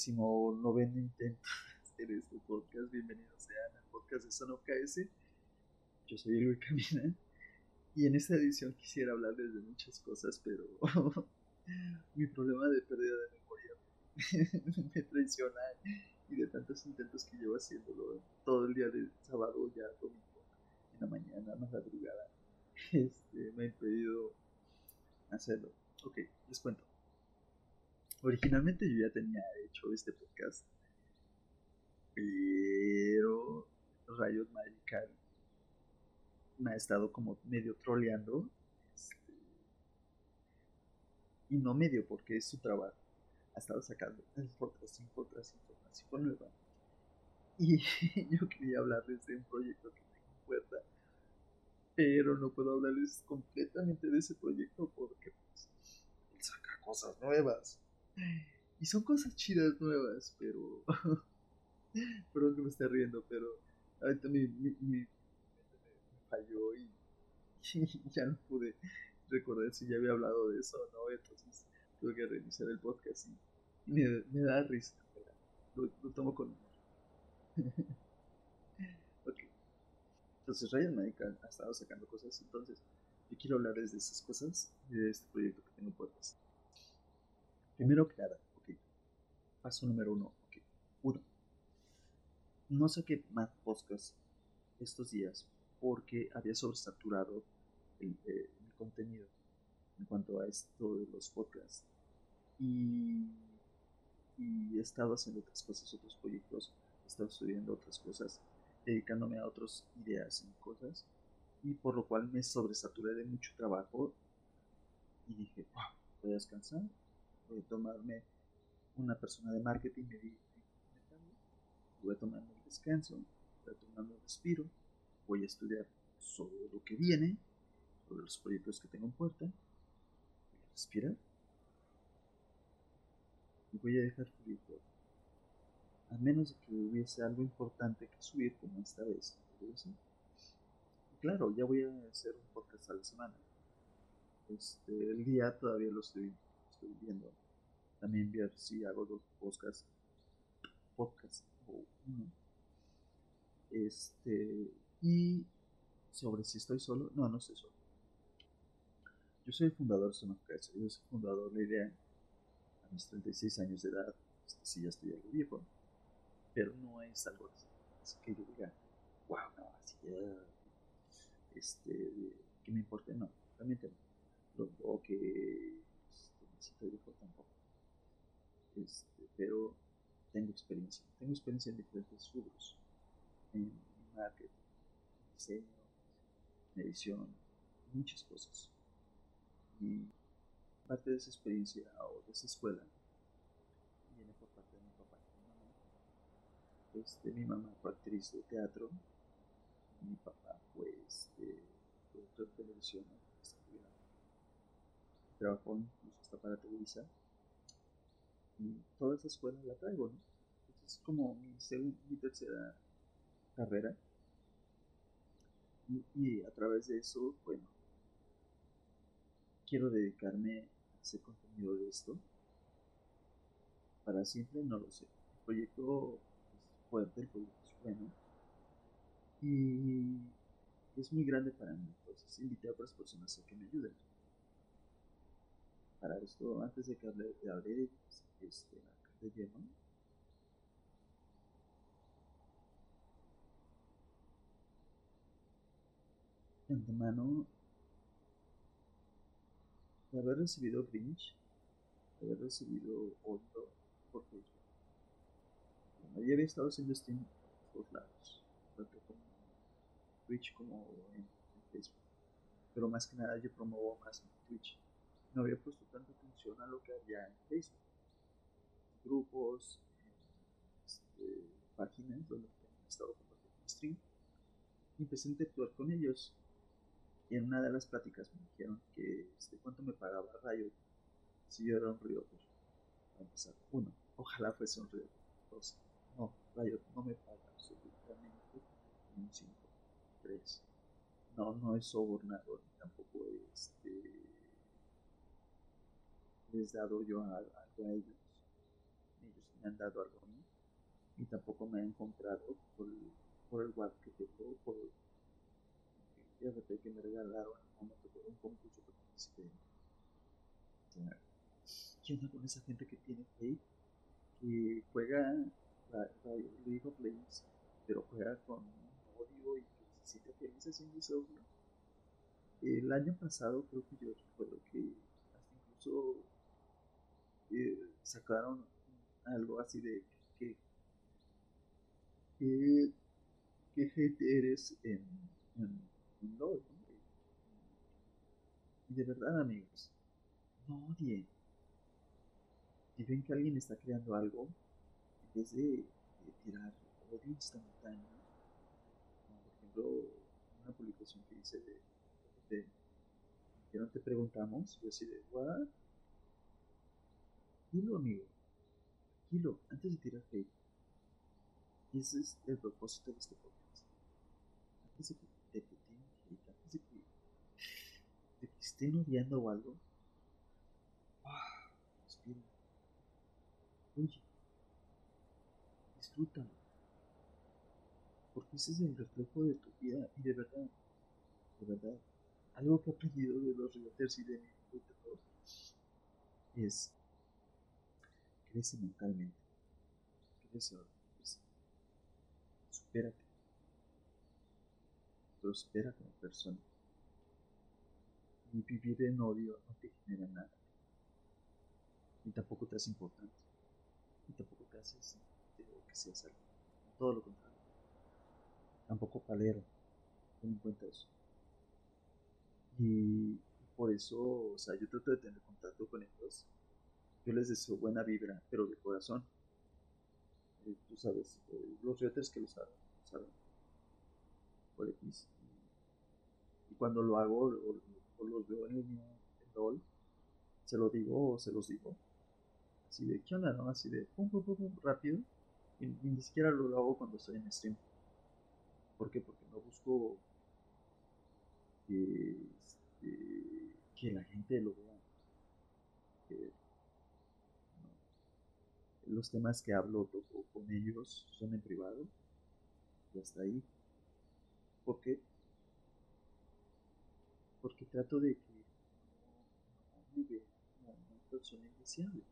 décimo noveno intento de hacer este podcast. Bienvenidos sean al podcast de Son of KS. Yo soy Elui Camina y en esta edición quisiera hablarles de muchas cosas, pero mi problema de pérdida de memoria me traiciona y de tantos intentos que llevo haciéndolo todo el día de sábado, ya domingo, en la mañana, más madrugada, este, me ha impedido hacerlo. Ok, les cuento. Originalmente yo ya tenía hecho este podcast, pero Rayos Magical me ha estado como medio troleando. Este, y no medio porque es su trabajo. Ha estado sacando info tras info tras información nueva. Y yo quería hablarles de un proyecto que tengo en puerta. Pero no puedo hablarles completamente de ese proyecto porque pues, él saca cosas nuevas. Y son cosas chidas nuevas, pero. Perdón que me esté riendo, pero. Ahorita mi, mi, me falló y, ya no pude recordar si ya había hablado de eso o no. Entonces tuve que reiniciar el podcast y, me, me, da risa. Lo, lo tomo con ok. Entonces, Ryan Magical ha estado sacando cosas. Entonces, yo quiero hablarles de esas cosas, de este proyecto que tengo puertas. Primero que nada. Paso número uno. Uno. No saqué más podcast estos días porque había sobresaturado el, eh, el, contenido en cuanto a esto de los podcasts. Y, y he estado haciendo otras cosas, otros proyectos, he estado estudiando otras cosas, dedicándome a otras ideas y cosas. Y por lo cual me sobresaturé de mucho trabajo y dije, voy a descansar, a tomarme una persona de marketing, me voy a tomarme el descanso, voy a tomarme un respiro, voy a estudiar sobre lo que viene, sobre los proyectos que tengo en puerta, voy a respirar y voy a dejar fluir todo. A menos de que hubiese algo importante que subir, como esta vez. Claro, ya voy a hacer un podcast a la semana. Este, el día todavía lo estoy estoy viendo. También ver si hago dos podcasts. Podcast o uno. Este. Y sobre si estoy solo. No, no estoy solo. Yo soy el fundador de Son Yo soy el fundador de la idea. A mis 36 años de edad. Este, sí, ya estoy algo viejo. Pero no es algo así que yo diga, wow, no, así ya. Este. Que me importe, no. Realmente no. O que necesito viejo tampoco. Este, pero tengo experiencia. Tengo experiencia en diferentes rubros. En marketing, diseño, edición, muchas cosas. Y parte de esa experiencia o de esa escuela viene por parte de mi papá y mi mamá. Este, mi mamá fue actriz de teatro. Mi papá fue este, productor de televisión trabajó incluso hasta para Televisa. Toda esa escuela la traigo, es como mi, segunda, mi tercera carrera. Y, y, a través de eso, bueno, quiero dedicarme a hacer contenido de esto. Para siempre, no lo sé. El proyecto es fuerte, el proyecto es bueno. Y es muy grande para mí. Entonces invité a otras personas a que me ayuden para esto, antes de que hable, de este, de lleno, de antemano, de haber recibido cringe, de haber recibido odio por Facebook. Bueno, ya había estado haciendo stream por todos lados, tanto como Twitch como en, en Facebook. Pero más que nada yo promuevo más en Twitch no había puesto tanta atención a lo que había en Facebook. Grupos, este, páginas donde han estado compartiendo stream. Y empecé a interactuar con ellos. Y en una de las pláticas me dijeron que este, cuánto me pagaba Riot si yo era un Riot. Para empezar, uno, ojalá fuese un Riot. Dos, no, Riot no me paga absolutamente un 5. Tres, no, no es sobornador, tampoco este les dado yo algo a ellos. Ellos me han dado algo a mí y tampoco me han comprado por el, WhatsApp que tengo, por el RP que me regalaron en un momento por un concurso que participé. ¿Qué onda con esa gente que tiene fe? Que juega League of Legends, pero juega con odio y que se siente feliz haciendo ese odio. El año pasado creo que yo recuerdo que hasta incluso eh, sacaron algo así de que, que, que gente eres en, en, en LOL. Y de verdad amigos, no odien. Si ven que alguien está creando algo, en vez de, de tirar odio instantáneo, como por ejemplo una publicación que dice de, de que no te preguntamos, yo así de, ¿what? Dilo, amigo. Dilo, antes de tirar hate. Ese es el propósito de este podcast. Antes de que, tiren hate, antes de que, de que estén odiando o algo, ah, respira. Oye, disfrútalo. Porque ese es el reflejo de tu vida y de verdad, de verdad, algo que he aprendido de los relaters y de mi es crece mentalmente, crece, supérate, prospera como persona. Y vivir en odio no te genera nada, ni tampoco te hace importante, ni tampoco te hace que seas algo, todo lo contrario. Tampoco palero, ten en cuenta eso. Y por eso, o sea, yo trato de tener contacto con ellos yo les deseo buena vibra, pero de corazón. Eh, tú sabes, eh, los riotes que lo saben, saben. Por X. Y, cuando lo hago, o, los veo en en LOL, se lo digo o se los digo. Así de, ¿qué onda, no? Así de, pum, pum, pum, pum rápido. Y, ni siquiera lo hago cuando estoy en stream. ¿Por qué? Porque no busco que, este, la gente lo vea. Que, los temas que hablo con ellos son en privado y hasta ahí. ¿Por qué? Porque trato de que no, me vea una persona indeseable.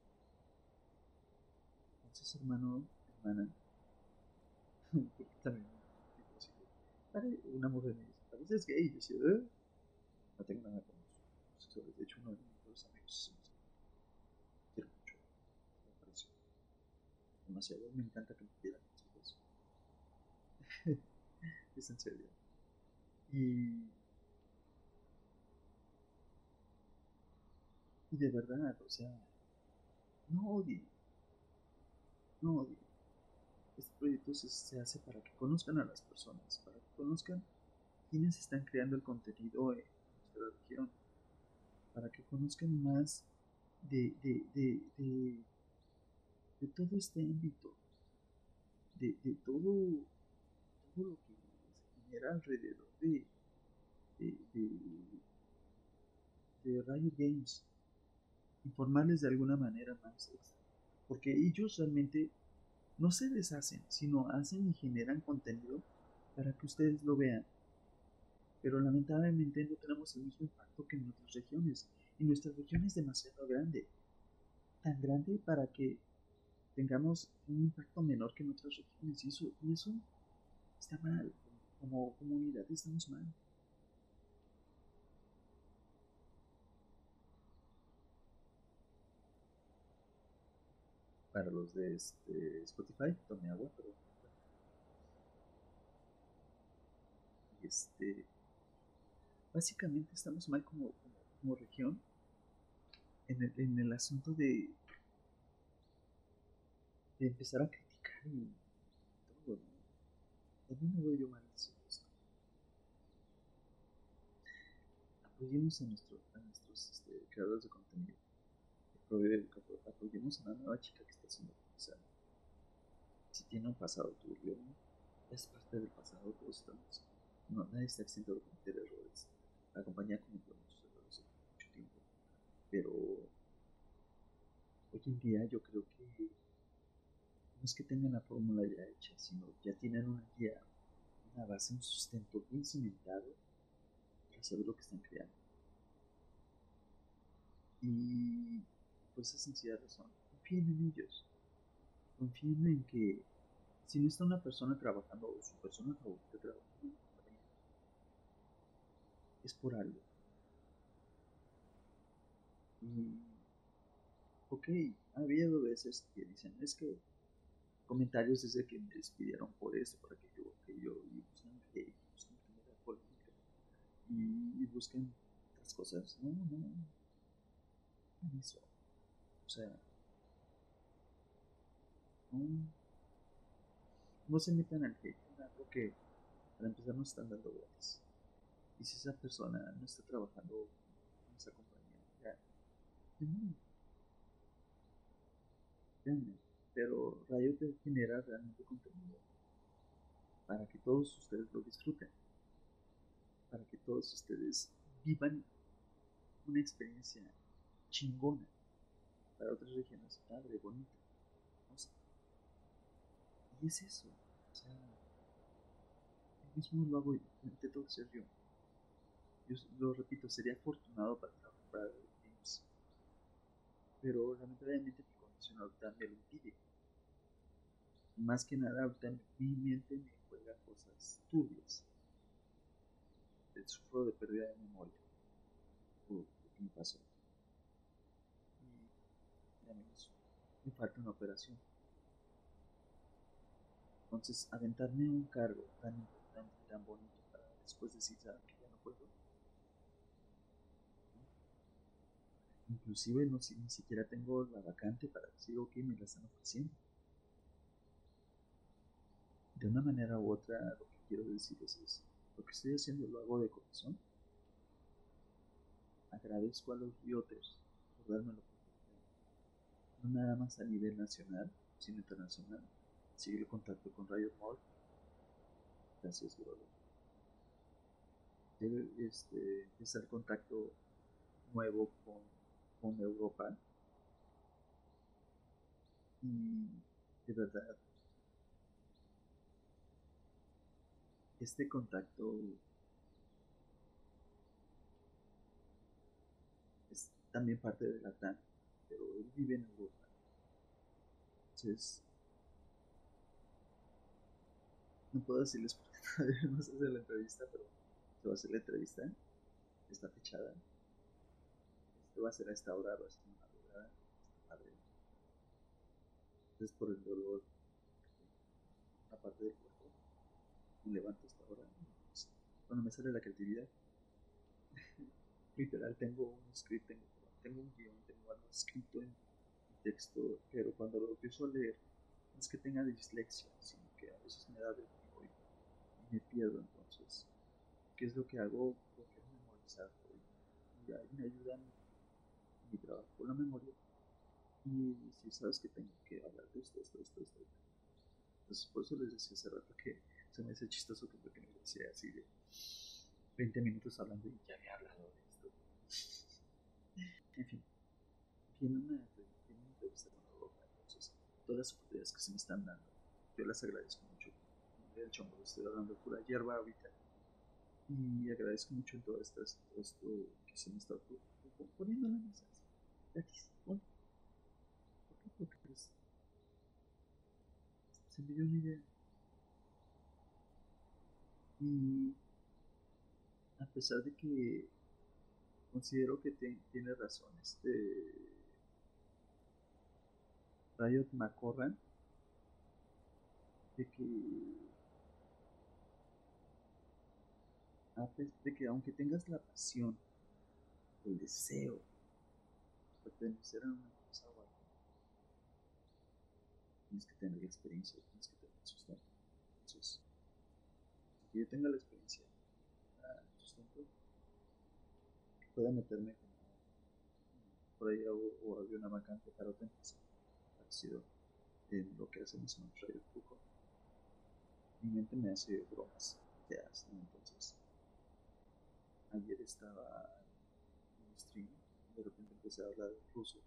Entonces, hermano, hermana, porque también una mujer me dice, pareces gay, yo decía, ¿Eh? no tengo nada con eso. De hecho, uno de mis amigos demasiado. Me encanta que me quieran. es en serio. Y, y de verdad, o sea, no odie. No odie. Este proyecto se, se, hace para que conozcan a las personas, para que conozcan quiénes están creando el contenido en nuestra región, para que conozcan más de, de de todo este ámbito, de, de todo, todo lo que se genera alrededor de, de, de, Riot Games, informarles de alguna manera más, porque ellos realmente no se deshacen, sino hacen y generan contenido para que ustedes lo vean. Pero lamentablemente no tenemos el mismo impacto que en otras regiones. Y nuestra región es demasiado grande. Tan grande para que tengamos un impacto menor que en otras regiones. Y eso, y eso está mal. Como comunidad estamos mal. Para los de este, Spotify, tome agua, pero este básicamente estamos mal como, como, región en el, en el asunto de de empezar a criticar y todo. A mí me doy yo mal esto. Apoyemos a, nuestro, a nuestros este, creadores de contenido. Apoyemos a una nueva chica que está siendo utilizada. Si tiene un pasado turbio, es parte del pasado, todos estamos. No, nadie está exento de cometer errores. La compañía cometió muchos errores hace mucho tiempo. Pero hoy en día yo creo que es que tengan la fórmula ya hecha, sino ya tienen una guía, una base, un sustento bien cimentado para saber lo que están creando. Y por esa sencilla razón, confíen en ellos. Confíen en que si no está una persona trabajando o su persona favorita trabajando es por algo. Y, ok, ha habido veces que dicen, es que comentarios desde que me despidieron por eso, por aquello, yo y buscan hate, buscan tener polémica, y, y buscan otras cosas. No, no, no, eso. O sea, no, no se metan al hate algo que para empezar no están dando vueltas. Y si esa persona no está trabajando en esa compañía, ya, no. Pero Riot genera realmente contenido para que todos ustedes lo disfruten, para que todos ustedes vivan una experiencia chingona para otras regiones, padre, bonita. y es eso, o sea, yo mismo lo hago, intento ser yo. Yo lo repito, sería afortunado para trabajar Games, pero lamentablemente mi condición ahorita me lo impide más que nada ahorita mi mente me juega cosas turbias. Sufro de pérdida de memoria por lo que me pasó. Y amigos, me falta una operación. Entonces, aventarme un cargo tan importante tan bonito para después decir, ¿saben que ya no puedo? Inclusive no, ni siquiera tengo la vacante para decir, ok, me la están ofreciendo de una manera u otra lo que quiero decir es eso. Lo que estoy haciendo lo hago de corazón. Agradezco a los bioters por darme la oportunidad. No nada más a nivel nacional, sino internacional. Sigue el contacto con Riot Mall. Gracias, brother. Este, es el contacto nuevo con, con Europa. Y de verdad este contacto es también parte de la TAN, pero él vive en Europa. Entonces, no puedo decirles por qué todavía no se hace la entrevista, pero se va a hacer la entrevista. Está fechada. Esto va a ser a esta hora, va a ser madrugada. Entonces, por el dolor, una parte del cuerpo levanto hasta ahora. Cuando me sale la creatividad, literal, tengo un script, tengo, tengo un guion, tengo algo escrito en texto, pero cuando lo empiezo a leer, no es que tenga dislexia, sino que a veces me da vértigo y, me pierdo. Entonces, ¿qué es lo que hago? Lo que es memorizar. Y, ahí me ayuda mi, mi trabajo con la memoria. Y si sabes que tengo que hablar de esto, esto, esto, esto. Entonces, por eso les decía hace rato que se me hace chistoso que porque me decía así de 20 minutos hablando y ya había hablado de esto. En fin, tiene una, tiene una entrevista con Europa, entonces todas las oportunidades que se me están dando, yo las agradezco mucho. Hecho, me estoy hablando pura hierba ahorita. Y agradezco mucho en todo esto, esto que se me está poniendo en la mesa. Gratis. ¿Por qué? Porque pues, se me dio una idea y a pesar de que considero que tiene razón este Riot McCorran de que de que aunque tengas la pasión el deseo de pertenecer a una cosa o algo tienes que tener la experiencia tienes que tener el sustento que yo tenga la experiencia ah, que pueda meterme por ahí o, había una vacante para otra empresa parecido en lo que hacemos en Radio Puco mi mente me hace bromas de asno entonces ayer estaba en un stream de repente empecé a hablar ruso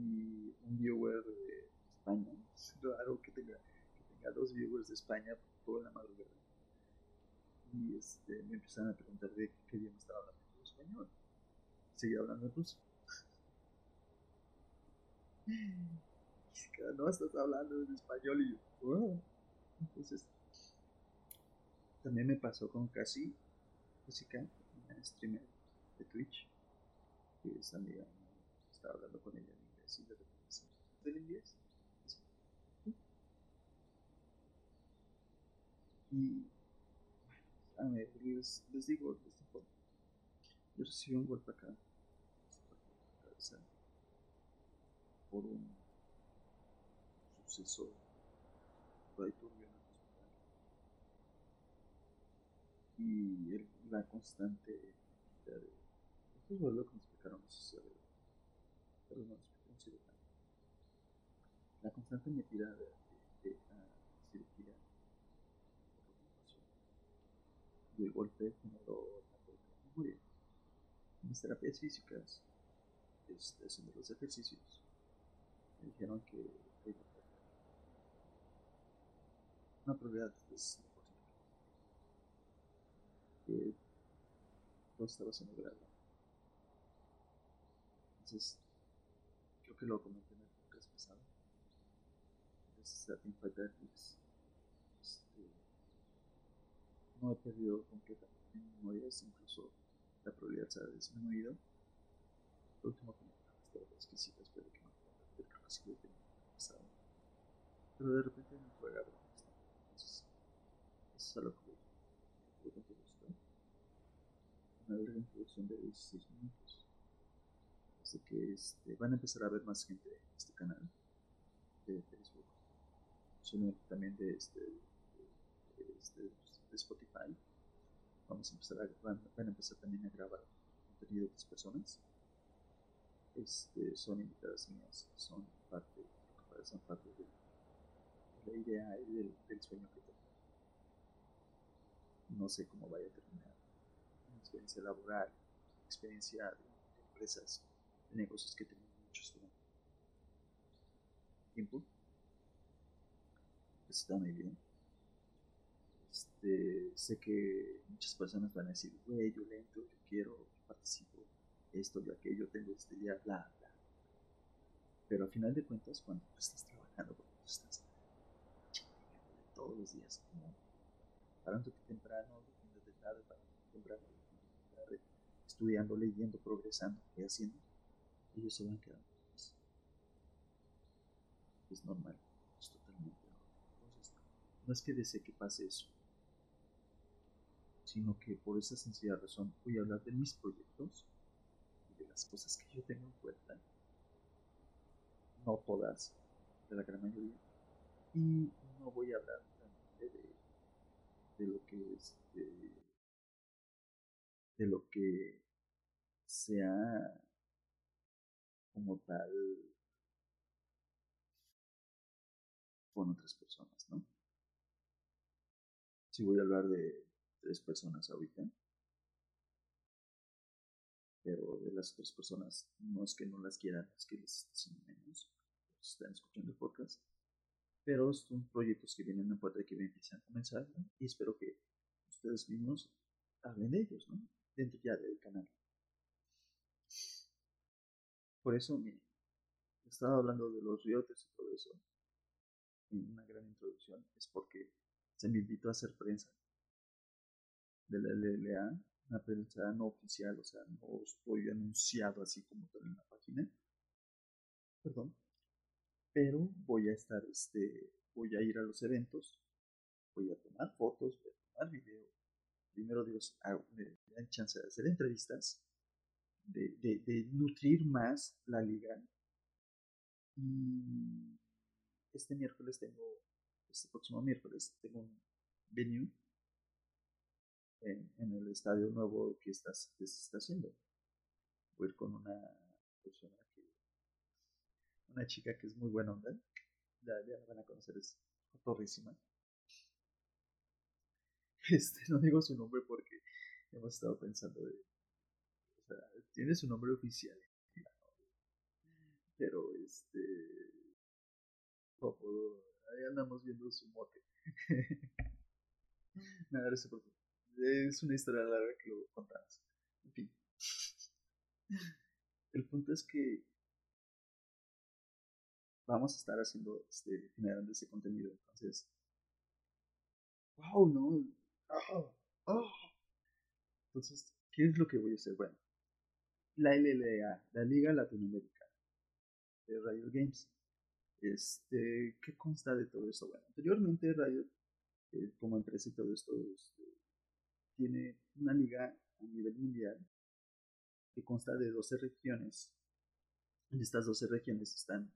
y un viewer de España. Es que tenga, tenga dos viewers de España toda la madrugada. Y este, me empezaron a preguntar de qué idioma estaba hablando en español. Seguía hablando en ruso. no estás hablando en español y yo, entonces también me pasó con Casi Jessica, una streamer de Twitch, que es amiga, estaba hablando con ella en inglés y de repente ¿del inglés? Y a ver, les, les digo, yo recibí un golpe acá, por un suceso por turbio en el hospital. Y el, la constante de, esto es lo que me explicaron, sé si pero no explicaron si La constante metida de, de, de a cirugía y el golpe generó la. En mis terapias físicas, este, haciendo los ejercicios, me dijeron que una probabilidad de 100% que todo estaba siendo grave. Entonces, creo que lo comenté en el podcast pasado. Entonces, a Team Netflix, este, no he perdido completamente mi memoria, incluso la probabilidad se ha disminuido. Lo último me es que sí, espero que no creo que sí lo pasado. Pero de repente me fue agarrado. Entonces, eso es a lo que. Creo que gustó. Una breve introducción de 16 minutos. Así que este, van a empezar a ver más gente en este canal de Facebook. Solo también de este, de, este, de Spotify. Vamos a empezar a, van, a empezar también a grabar contenido de otras personas este, son invitadas mías, son parte, son parte de, la idea y del, del, sueño que tengo. No sé cómo vaya a terminar mi experiencia laboral, experiencia de, empresas, de negocios que tengo muchos durante tiempo. Está muy bien. Este, sé que muchas personas van a decir, güey, yo lento, yo quiero, yo participo esto y aquello, tengo este día, bla, bla. Pero al final de cuentas, cuando tú estás trabajando, cuando tú estás todos los días, como temprano, de tarde, parándote temprano, de tarde, estudiando, leyendo, progresando, y haciendo, ellos se van quedando. Es, normal, es totalmente normal. No es que desee que pase eso, sino que por esa sencilla razón voy a hablar de mis proyectos las cosas que yo tengo en cuenta, no todas, de la gran mayoría, y no voy a hablar de, de lo que es de, de lo que sea como tal con otras personas, ¿no? Si voy a hablar de tres personas ahorita, pero de las otras personas no es que no las quieran, es que les menos, están escuchando podcast, pero son proyectos que vienen a puerta y que empiezan a comenzar y espero que ustedes mismos hablen de ellos, ¿no? Dentro ya del canal. Por eso, miren, estaba hablando de los riotes y todo eso en una gran introducción, es porque se me invitó a hacer prensa de la LLA una prensa no oficial, o sea, no estoy anunciado así como tal en la página. Perdón. Pero voy a estar, este, voy a ir a los eventos, voy a tomar fotos, voy a tomar video. Primero Dios, me dan chance de hacer entrevistas, de, de, de nutrir más la liga. Y este miércoles tengo, este próximo miércoles tengo un venue en, en, el estadio nuevo que, estás, que se está haciendo. Voy a ir con una persona que, una chica que es muy buena onda, ya, ya la van a conocer, es torrísima. Este, no digo su nombre porque hemos estado pensando de, o sea, tiene su nombre oficial, pero este. ahí andamos viendo su mote. Nada, eso porque es una historia larga que lo contamos. En fin. El punto es que vamos a estar haciendo, este, generando ese contenido. Entonces, wow, no. Oh, Entonces, ¿qué es lo que voy a hacer? Bueno, la LLA, la Liga Latinoamericana de Riot Games. Este, ¿qué consta de todo eso? Bueno, anteriormente Riot, eh, como empresa y todo esto, este, tiene una liga a nivel mundial que consta de 12 regiones. En estas 12 regiones están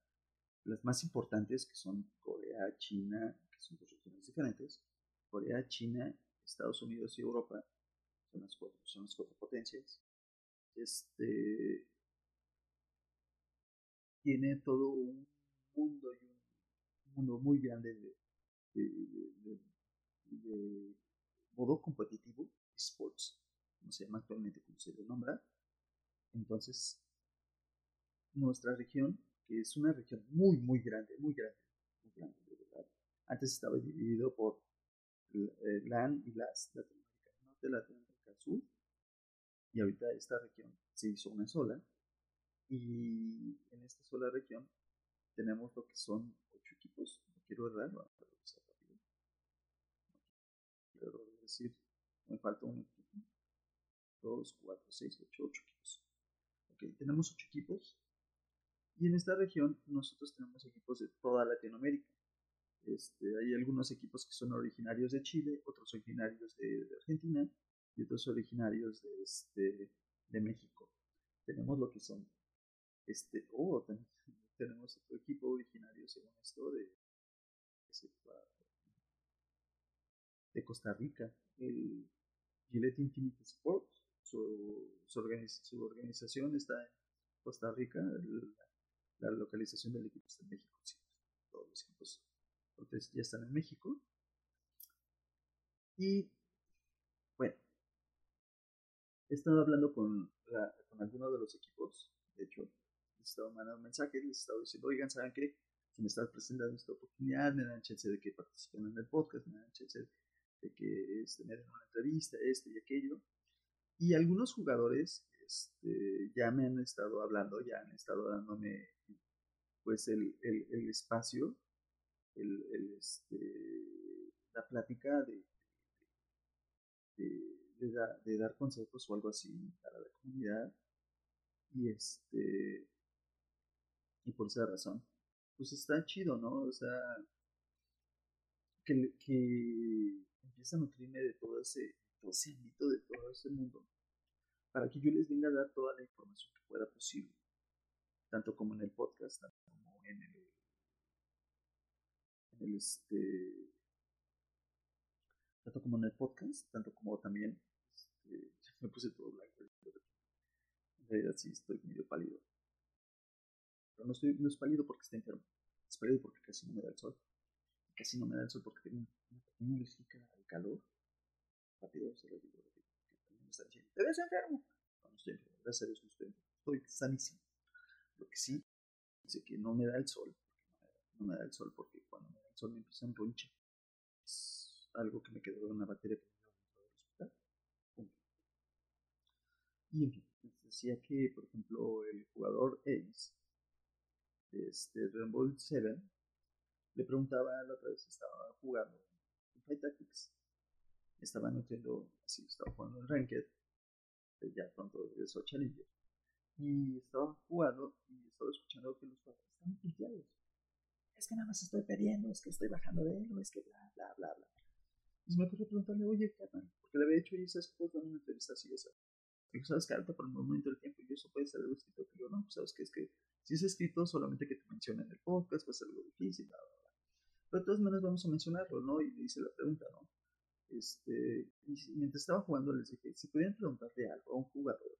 las más importantes, que son Corea, China, que son dos regiones diferentes. Corea, China, Estados Unidos y Europa son las cuatro, son las cuatro potencias. Este tiene todo un mundo y un mundo muy grande de, de modo competitivo, sports, como se llama actualmente, como se le nombra. Entonces, nuestra región, que es una región muy, muy grande, muy grande, muy grande, de verdad. Antes estaba dividido por eh, LAN y LAS, Latinoamérica Norte, Latinoamérica Sur, y ahorita esta región se hizo una sola, y en esta sola región tenemos lo que son ocho equipos, no quiero errar, no, pero decir, me falta un equipo. 2, 4, 6, 8, 8 equipos. Ok, tenemos 8 equipos. Y en esta región nosotros tenemos equipos de toda Latinoamérica. Este, hay algunos equipos que son originarios de Chile, otros originarios de, Argentina y otros originarios de, este, de México. Tenemos lo que son, este, oh, tenemos otro equipo originario, según esto, de Costa Rica, el Gillette Infinity Sport. Su, su, organización está en Costa Rica, la, localización del equipo está en México. todos los equipos ya están en México. Y bueno, he estado hablando con, con algunos de los equipos. De hecho, les he estado mandando mensajes, les he estado diciendo, oigan, ¿saben qué? Si me estás presentando esta oportunidad, me dan chance de que participen en el podcast, me dan chance que este, me den una entrevista, esto y aquello. Y algunos jugadores este, ya me han estado hablando, ya han estado dándome pues el, el, espacio, el, el, este, la plática de, de, de, dar consejos o algo así para la comunidad. Y este y por esa razón, pues está chido, ¿no? O sea, que, que empieza a de todo ese, todo ese ámbito, de todo ese mundo, para que yo les venga a dar toda la información que pueda posible, tanto como en el podcast, tanto como en el, en el este, tanto como en el podcast, tanto como también, este, me puse todo blanco, en realidad sí estoy medio pálido, pero no, estoy, no es pálido porque esté enfermo, es pálido porque casi no me da el sol casi no me da el sol porque tengo una pequeña alérgica al calor. Rápido, se lo digo, que también me está diciendo, te ves enfermo. No, no estoy enfermo, gracias a Dios no estoy enfermo, estoy sanísimo. Lo que sí, sé que no me da el sol, no me da el sol porque cuando me da el sol me empieza a roncha. Es algo que me quedó de una bacteria que me del hospital. Y en fin, les decía que, por ejemplo, el jugador Ace, este Rainbow Seven, le preguntaba la otra vez, estaba jugando en Fight Tactics, estaba nutriendo, así, estaba jugando en Ranked, ya pronto regresó a Challenger, y estaba jugando y estaba escuchando que los jugadores estaban piteados. Es que nada más estoy perdiendo, es que estoy bajando de él, es que bla, bla, bla, bla. Y se me ocurrió preguntarle, oye, carnal, porque le había dicho, oye, ¿sabes que dar una entrevista así esa? Y sabes que ahorita por el momento del tiempo y eso puede ser algo escrito. Que yo, no, pues sabes que es que si es escrito solamente que te mencionen en el podcast, puede ser algo difícil, bla, bla, pero de todas maneras vamos a mencionarlo, ¿no? Y le hice la pregunta, ¿no? Este, mientras estaba jugando les dije, si pudieran preguntarle algo a un jugador,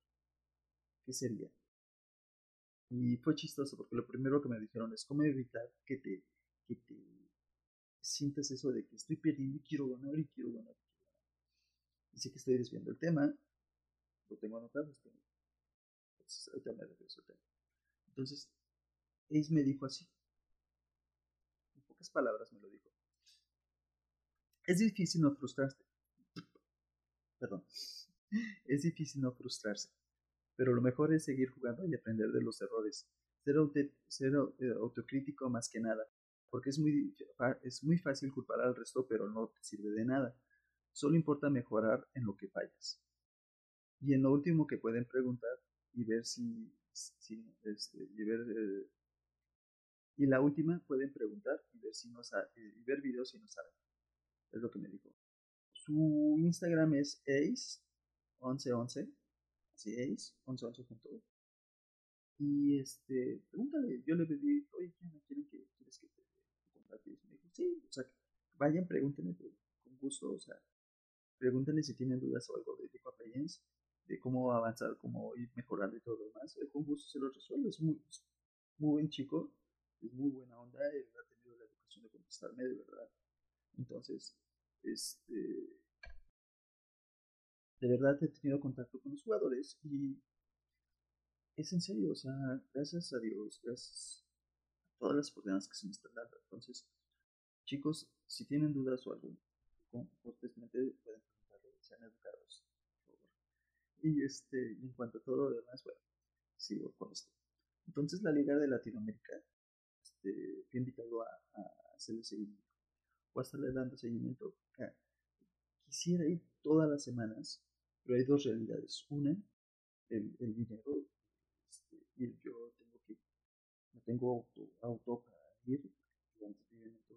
¿qué sería? Y fue chistoso porque lo primero que me dijeron es cómo evitar que te, sientas eso de que estoy perdiendo y quiero ganar y quiero ganar. Y quiero ganar. Dice que estoy desviando el tema, lo tengo anotado, entonces ahorita me regreso tema. Entonces, Ace me dijo así. Palabras me lo dijo. Es difícil no frustrarse. Perdón. Es difícil no frustrarse. Pero lo mejor es seguir jugando y aprender de los errores. Ser, ser eh, autocrítico más que nada. Porque es muy, es muy fácil culpar al resto, pero no te sirve de nada. Solo importa mejorar en lo que fallas. Y en lo último que pueden preguntar y ver si, si este, y ver eh, y la última pueden preguntar y ver si no y ver videos si no saben. Es lo que me dijo. Su Instagram es ace1111, así ace 1111 junto. Y este, pregúntale, yo le pedí, oye, ¿quién quieren que quieres que te, te Me dijo, sí, o sea, vayan, pregúntenle con gusto, o sea, pregúntenle si tienen dudas o algo de League of de cómo avanzar, cómo ir mejorando y todo lo demás. con gusto se lo resuelve, es muy, muy buen chico, muy buena onda, él ha tenido la educación de contestarme de verdad. Entonces, este, de verdad he tenido contacto con los jugadores y es en serio, o sea, gracias a Dios, gracias a todas las oportunidades que se me están dando. Entonces, chicos, si tienen dudas o algo, cortésmente pueden preguntarle, sean educados, por favor. Y este, en cuanto a todo lo demás, bueno, sigo con esto. Entonces, la Liga de Latinoamérica este, fui invitado a, a hacerle seguimiento o a estarle dando seguimiento. Quisiera ir todas las semanas, pero hay dos realidades. Una, el, el dinero, este, y yo tengo que, no tengo auto, auto para ir, porque antes en otro,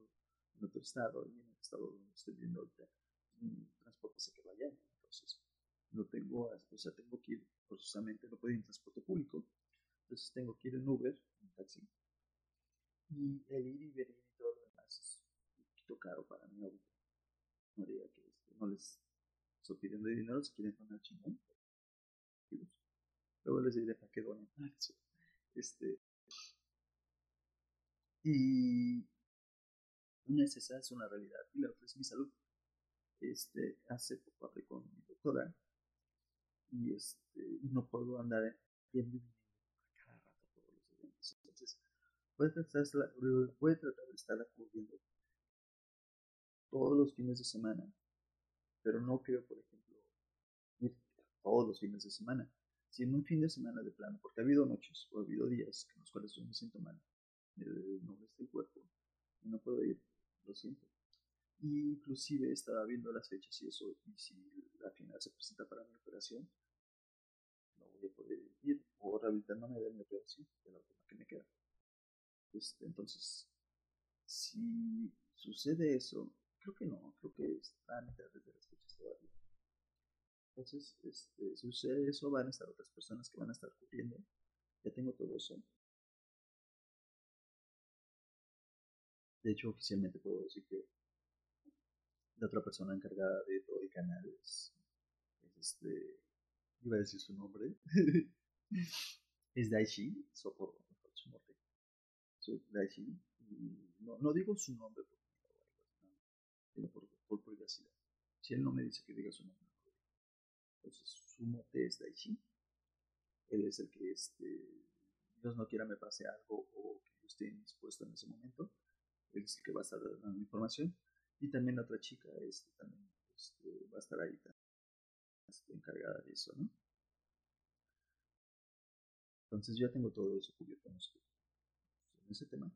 en otro estado, y en el estado donde estoy viviendo ahorita, transporte se que vaya, entonces no tengo, o sea, tengo que ir forzosamente, no puedo ir en transporte público, entonces tengo que ir en Uber, en taxi, y el ir y venir y todo lo demás es un poquito caro para mí ahorita. No diga que este, no les estoy pidiendo dinero si quieren donar chingón. Luego les diré para qué donen. Este, y una es esa, es una realidad, y la otra es mi salud. Este, hace poco hablé con mi doctora y este, no puedo andar yendo y cada rato todos los eventos. Entonces, Voy a tratar, de estar acudiendo todos los fines de semana, pero no creo, por ejemplo, ir todos los fines de semana. Si en un fin de semana de plano, porque ha habido noches o ha habido días en los cuales yo me siento mal, no está el cuerpo, y no puedo ir, lo siento. Y inclusive estaba viendo las fechas y eso, y si la final se presenta para mi operación, no voy a poder ir, o rehabilitándome de mi operación, de la última que me queda. Este, entonces, si sucede eso, creo que no, creo que está a mitad de las fechas todavía. Entonces, este, si sucede eso, van a estar otras personas que van a estar cubriendo. Ya tengo todo eso. De hecho, oficialmente puedo decir que la otra persona encargada de todo el canal es, este, iba a decir su nombre, es Daichi, Socorro no, no digo su nombre por, por, privacidad. Si él no me dice que diga su nombre, Entonces, su mote es Daichi. Él es el que, este, Dios no quiera me pase algo o que yo esté indispuesto en ese momento. Él es el que va a estar dando información. Y también la otra chica este, también este, va a estar ahí este, encargada de eso, ¿no? Entonces ya tengo todo eso cubierto ese tema.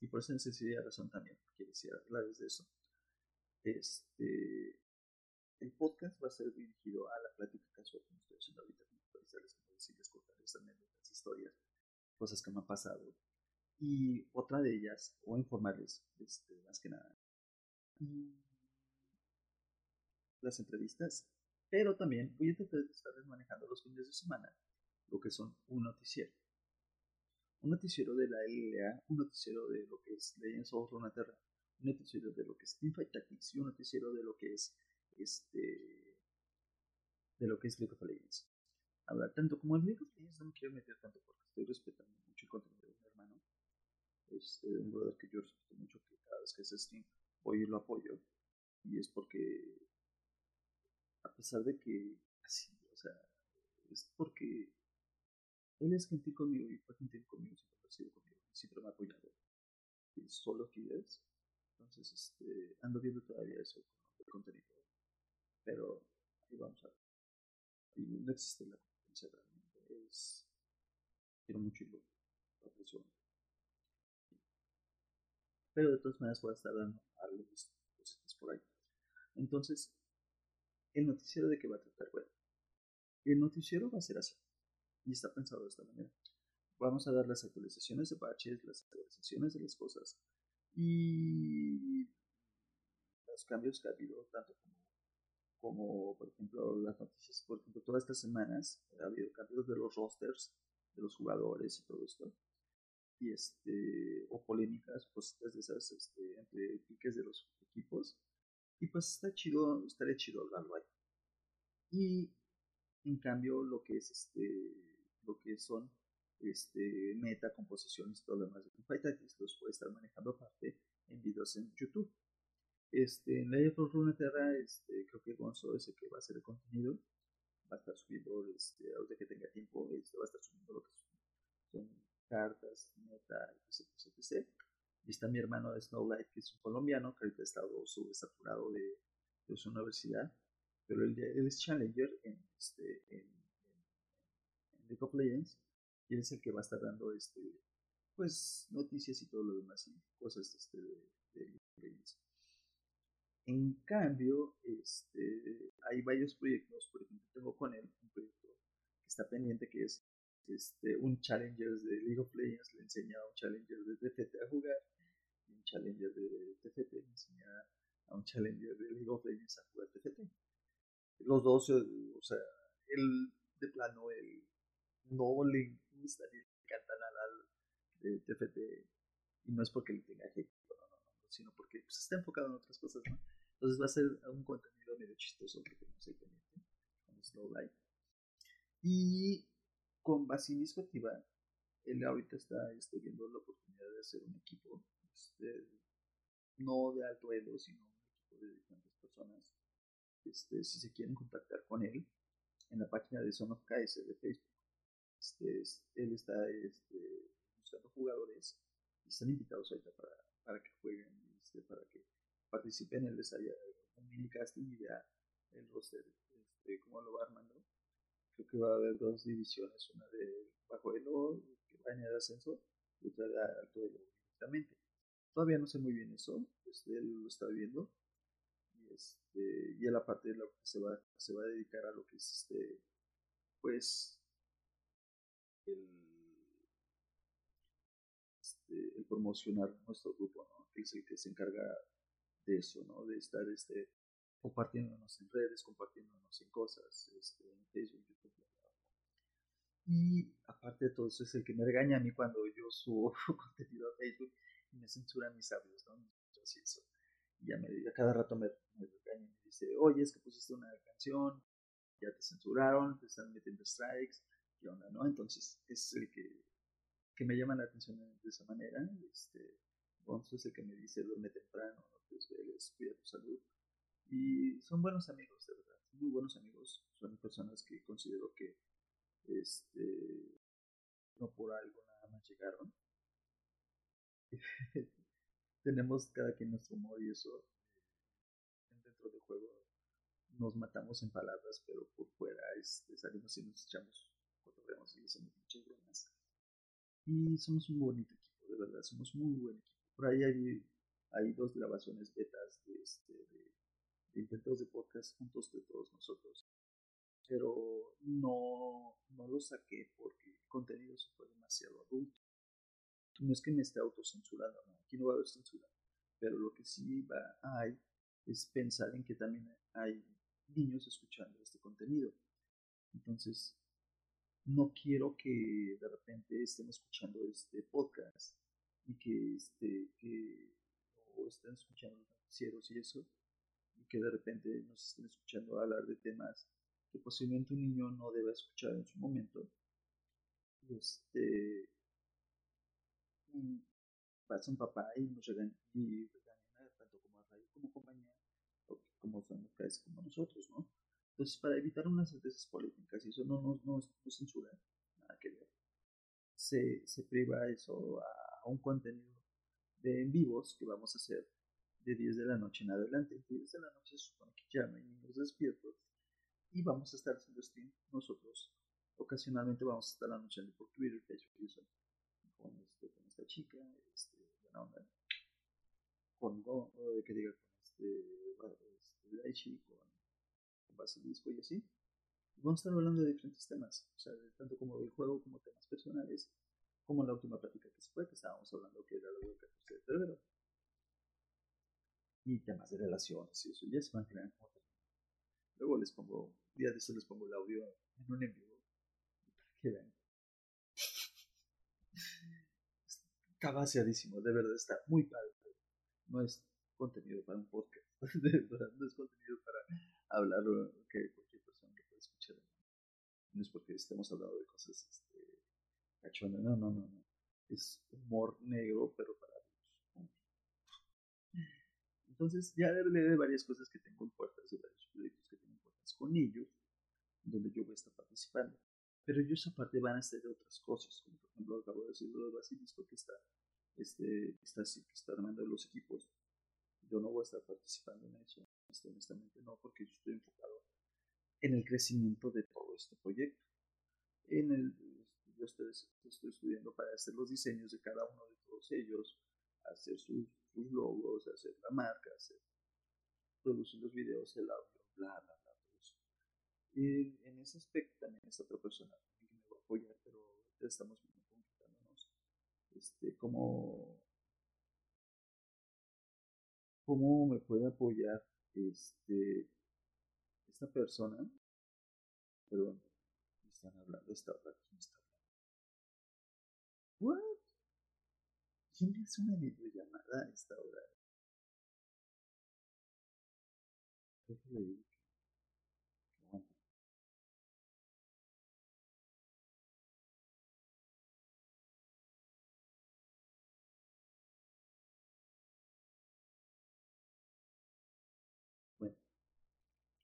Y por esa necesidad razón también quisiera hablarles de eso. Este, el podcast va a ser dirigido a la plática casual que estoy haciendo ahorita, como decirles, como decirles, contarles anécdotas, historias, cosas que me han pasado. Y otra de ellas, o informarles, este, más que nada, las entrevistas, pero también voy a intentar estarles manejando los fines de semana lo que son un noticiero un noticiero de la LLA, un noticiero de lo que es Legends of Runeterra, un noticiero de lo que es Teamfight Tactics y un noticiero de lo que es este de lo que es League of Legends. Ahora, tanto como en League of Legends no me quiero meter tanto porque estoy respetando mucho el contenido de mi hermano. Es un brother que yo respeto mucho que cada vez que se stream voy y lo apoyo. Y es porque a pesar de que así, o sea, es porque él es gentil conmigo y fue gentil conmigo siempre sido conmigo, siempre me ha apoyado. Y solo es. Entonces, este, ando viendo todavía eso el contenido. Pero ahí vamos a ver. Y no existe la competencia realmente. Es. Quiero mucho lo aprecio. Pero de todas maneras voy a estar dando algunas cositas por ahí. Entonces, el noticiero de qué va a tratar, bueno, el noticiero va a ser así. Y está pensado de esta manera. Vamos a dar las actualizaciones de patches, las actualizaciones de las cosas y los cambios que ha habido, tanto como, como por ejemplo, las noticias, por ejemplo, todas estas semanas ha habido cambios de los rosters de los jugadores y todo esto. Y este, o polémicas, cositas de esas, este, entre piques de los equipos. Y pues está chido, estaría chido hablarlo ahí. Y en cambio, lo que es este, lo que son este, meta, composiciones demás de Tactics los puede estar manejando aparte en videos en YouTube. Este, en of Runeterra, este, creo que Gonzo es el que va a hacer el contenido. Va a estar subiendo, este, ahorita que tenga tiempo, este, va a estar subiendo lo que son cartas, meta, etc, etc. Y está mi hermano de Snowlight, que es un colombiano, que ahorita ha estado sobresaturado de, de su universidad. Pero él, él es Challenger en, este, en, of Legends y es el que va a estar dando este pues noticias y todo lo demás y cosas este, de, de En cambio, este, hay varios proyectos, por ejemplo, tengo con él un proyecto que está pendiente que es este, un Challenger de League of Legends, le enseña a un Challenger de TFT a jugar, y un Challenger de TFT le enseña a un Challenger de League of Legends a jugar TFT. Los dos, o sea, él de plano, él no le gusta ni le encanta nada al TFT y no es porque le tenga hate, no, no, no, sino porque pues, está enfocado en otras cosas, ¿no? Entonces va a ser un contenido medio chistoso que tenemos ahí pendiente con Slow Light. Y con Basilisco Activa, él ahorita está este, viendo la oportunidad de hacer un equipo, este, no de alto elo, sino de diferentes personas. Este, si se quieren contactar con él, en la página de Son of KS de Facebook este, él está este, buscando jugadores y están invitados ahorita para, para que jueguen, este, para que participen. Él les haya un mini casting y vea el roster, este, cómo lo va armando. Creo que va a haber dos divisiones, una de bajo elo, que va en el ascenso, y otra de alto elo directamente. Todavía no sé muy bien eso, este, él lo está viendo. Y, este, y él aparte de lo que se va, se va a dedicar a lo que es este, pues el, este, el promocionar nuestro grupo, ¿no? que es el que se encarga de eso, ¿no? de estar este, compartiéndonos en redes, compartiéndonos en cosas, este, en Facebook, YouTube, Y aparte de todo eso es el que me regaña a mí cuando yo subo contenido a Facebook y me censura mis audios, ¿no? Y ya me, a cada rato me, me regaña y me dice, oye, es que pusiste una canción, ya te censuraron, te están metiendo strikes, Entonces es el que, que me llama la atención de esa manera. Este, es el que me dice duerme temprano, no te desveles, cuida tu salud. Y son buenos amigos, de verdad, muy buenos amigos. Son personas que considero que este, no por algo nada más llegaron. Tenemos cada quien nuestro humor y eso eh, dentro del juego nos matamos en palabras, pero por fuera este, salimos y nos echamos y somos un bonito equipo, de verdad, somos muy buen equipo. Por ahí hay, hay dos grabaciones betas de, este, de, intentos de podcast juntos de todos nosotros. Pero no, no lo saqué porque el contenido se fue demasiado adulto. No es que me esté autocensurando, no, aquí no va a haber censura. Pero lo que sí va, hay es pensar en que también hay niños escuchando este contenido. Entonces, no quiero que de repente estén escuchando este podcast y que, este, que estén escuchando los noticieros y eso, y que de repente nos estén escuchando hablar de temas que posiblemente un niño no deba escuchar en su momento. Este, pasan papá y nos regañan, y regañan tanto como a Radio como compañía, como son como nosotros, ¿no? Entonces, para evitar unas esas polémicas, y eso no, no, no, no censura, nada que ver, se, se priva eso a, un contenido de en vivos que vamos a hacer de 10 de la noche en adelante. 10 de la noche se supone que ya no hay niños despiertos y vamos a estar haciendo stream nosotros. Ocasionalmente vamos a estar anunciando por Twitter, Facebook y eso, con, este, con esta chica, este, buena onda, con, que diga, con este, este con, con Basilisco y así. vamos a estar hablando de diferentes temas, o sea, tanto como del juego como temas personales, como la última plática que se fue, que estábamos hablando que era del 14 de febrero. Y temas de relaciones y eso, ya se van a como Luego les pongo, día de eso les pongo el audio en un envío para que vean. Está vaciadísimo, de verdad, está muy padre. No es contenido para un podcast, no es contenido para hablar que cualquier persona que pueda escuchar. No es porque estemos hablando de cosas este, cachondas, no, no, no, no. Es humor negro, pero para entonces ya hablé de varias cosas que tengo en puertas, de varios proyectos que tengo en puertas con ellos, donde yo voy a estar participando. Pero ellos aparte van a hacer otras cosas, como por ejemplo acabo de decir lo de Basilisco que está, este, está, está armando los equipos. Yo no voy a estar participando en eso, este, honestamente no, porque yo estoy enfocado en el crecimiento de todo este proyecto. En el, yo estoy, estudiando para hacer los diseños de cada uno de todos ellos, hacer sus logos, hacer la marca, hacer, producir los videos, el audio, bla, bla, bla. Y en ese aspecto también está otra persona que me va a apoyar, pero ya estamos concretándonos este, cómo, cómo me puede apoyar este, esta persona. Perdón, me están hablando, esta hora, ¿quién está hablando? ¿What? ¿Quién es una videollamada a esta hora?